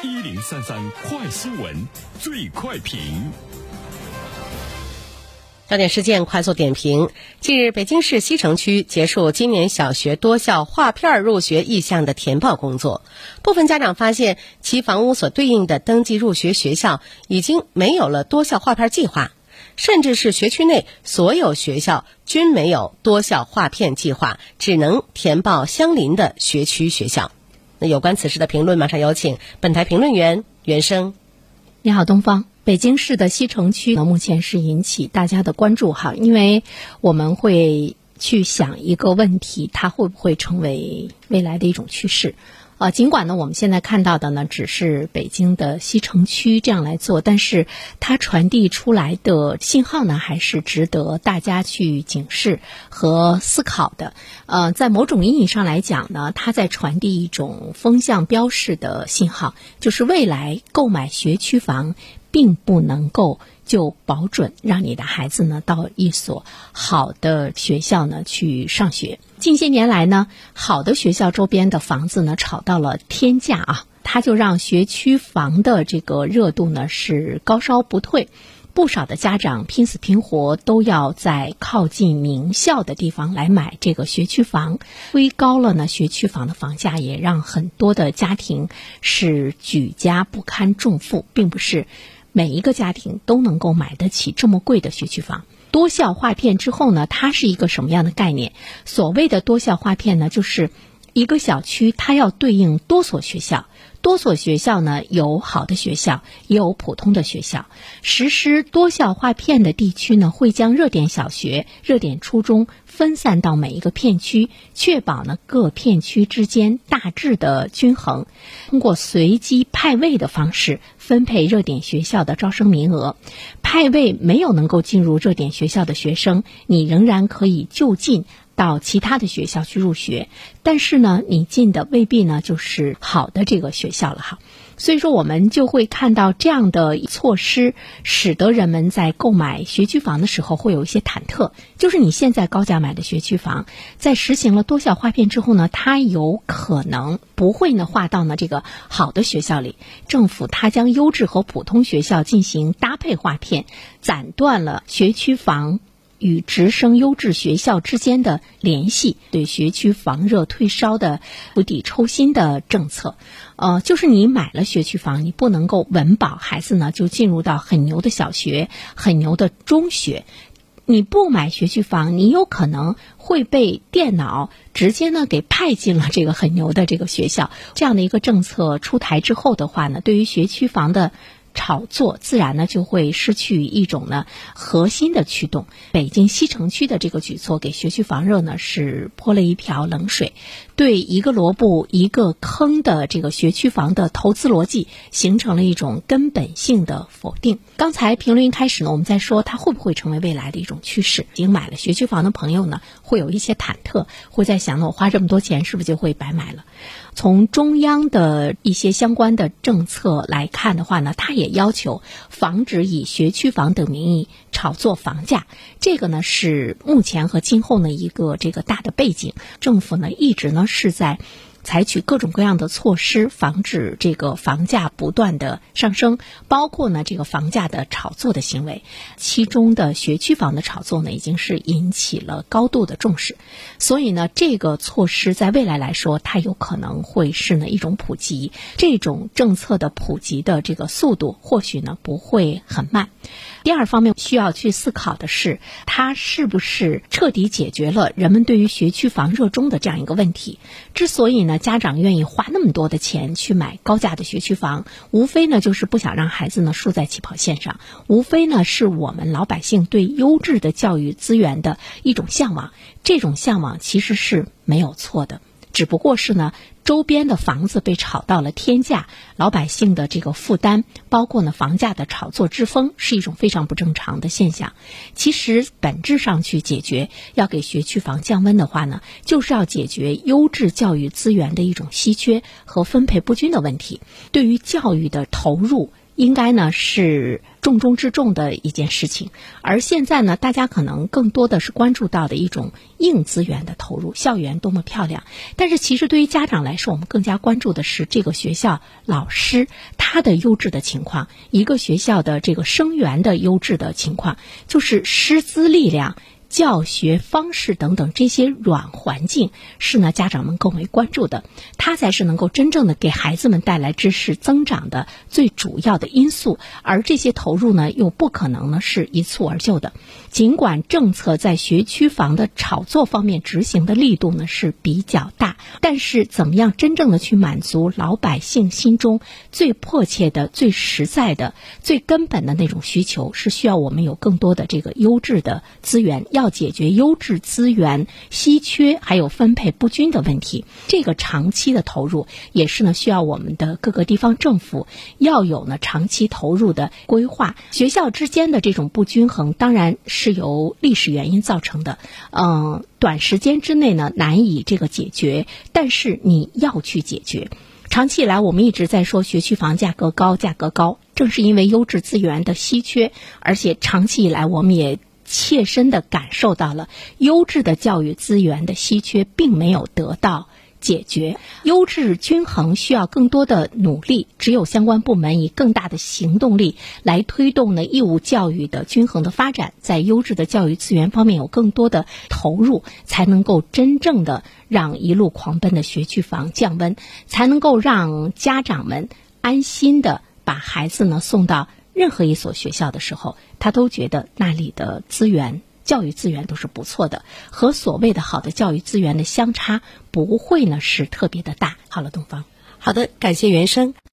一零三三快新闻，最快评。焦点事件快速点评：近日，北京市西城区结束今年小学多校划片入学意向的填报工作。部分家长发现，其房屋所对应的登记入学学校已经没有了多校划片计划，甚至是学区内所有学校均没有多校划片计划，只能填报相邻的学区学校。那有关此事的评论，马上有请本台评论员袁生。你好，东方。北京市的西城区呢，目前是引起大家的关注哈，因为我们会去想一个问题，它会不会成为未来的一种趋势？啊，尽管呢，我们现在看到的呢，只是北京的西城区这样来做，但是它传递出来的信号呢，还是值得大家去警示和思考的。呃，在某种意义上来讲呢，它在传递一种风向标式的信号，就是未来购买学区房。并不能够就保准让你的孩子呢到一所好的学校呢去上学。近些年来呢，好的学校周边的房子呢炒到了天价啊，它就让学区房的这个热度呢是高烧不退。不少的家长拼死拼活都要在靠近名校的地方来买这个学区房，推高了呢学区房的房价，也让很多的家庭是举家不堪重负，并不是。每一个家庭都能够买得起这么贵的学区房。多效化片之后呢，它是一个什么样的概念？所谓的多效化片呢，就是一个小区它要对应多所学校。多所学校呢，有好的学校，也有普通的学校。实施多校划片的地区呢，会将热点小学、热点初中分散到每一个片区，确保呢各片区之间大致的均衡。通过随机派位的方式分配热点学校的招生名额。派位没有能够进入热点学校的学生，你仍然可以就近。到其他的学校去入学，但是呢，你进的未必呢就是好的这个学校了哈。所以说，我们就会看到这样的措施，使得人们在购买学区房的时候会有一些忐忑。就是你现在高价买的学区房，在实行了多校划片之后呢，它有可能不会呢划到呢这个好的学校里。政府它将优质和普通学校进行搭配划片，斩断了学区房。与直升优质学校之间的联系，对学区房热退烧的釜底抽薪的政策，呃，就是你买了学区房，你不能够稳保孩子呢就进入到很牛的小学、很牛的中学。你不买学区房，你有可能会被电脑直接呢给派进了这个很牛的这个学校。这样的一个政策出台之后的话呢，对于学区房的。炒作自然呢就会失去一种呢核心的驱动。北京西城区的这个举措给学区房热呢是泼了一瓢冷水，对一个萝卜一个坑的这个学区房的投资逻辑形成了一种根本性的否定。刚才评论一开始呢，我们在说它会不会成为未来的一种趋势？已经买了学区房的朋友呢，会有一些忐忑，会在想：呢我花这么多钱是不是就会白买了？从中央的一些相关的政策来看的话呢，它也要求防止以学区房等名义炒作房价。这个呢是目前和今后呢一个这个大的背景。政府呢一直呢是在。采取各种各样的措施，防止这个房价不断的上升，包括呢这个房价的炒作的行为。其中的学区房的炒作呢，已经是引起了高度的重视。所以呢，这个措施在未来来说，它有可能会是呢一种普及。这种政策的普及的这个速度，或许呢不会很慢。第二方面需要去思考的是，它是不是彻底解决了人们对于学区房热衷的这样一个问题？之所以呢家长愿意花那么多的钱去买高价的学区房，无非呢就是不想让孩子呢输在起跑线上，无非呢是我们老百姓对优质的教育资源的一种向往。这种向往其实是没有错的。只不过是呢，周边的房子被炒到了天价，老百姓的这个负担，包括呢房价的炒作之风，是一种非常不正常的现象。其实本质上去解决，要给学区房降温的话呢，就是要解决优质教育资源的一种稀缺和分配不均的问题。对于教育的投入。应该呢是重中之重的一件事情。而现在呢，大家可能更多的是关注到的一种硬资源的投入，校园多么漂亮。但是其实对于家长来说，我们更加关注的是这个学校老师他的优质的情况，一个学校的这个生源的优质的情况，就是师资力量。教学方式等等这些软环境是呢家长们更为关注的，它才是能够真正的给孩子们带来知识增长的最主要的因素。而这些投入呢，又不可能呢是一蹴而就的。尽管政策在学区房的炒作方面执行的力度呢是比较大，但是怎么样真正的去满足老百姓心中最迫切的、最实在的、最根本的那种需求，是需要我们有更多的这个优质的资源。要解决优质资源稀缺还有分配不均的问题，这个长期的投入也是呢需要我们的各个地方政府要有呢长期投入的规划。学校之间的这种不均衡，当然是由历史原因造成的，嗯，短时间之内呢难以这个解决，但是你要去解决。长期以来，我们一直在说学区房价格高，价格高，正是因为优质资源的稀缺，而且长期以来我们也。切身的感受到了优质的教育资源的稀缺，并没有得到解决。优质均衡需要更多的努力，只有相关部门以更大的行动力来推动呢义务教育的均衡的发展，在优质的教育资源方面有更多的投入，才能够真正的让一路狂奔的学区房降温，才能够让家长们安心的把孩子呢送到。任何一所学校的时候，他都觉得那里的资源、教育资源都是不错的，和所谓的好的教育资源的相差不会呢是特别的大。好了，东方，好的，感谢原生。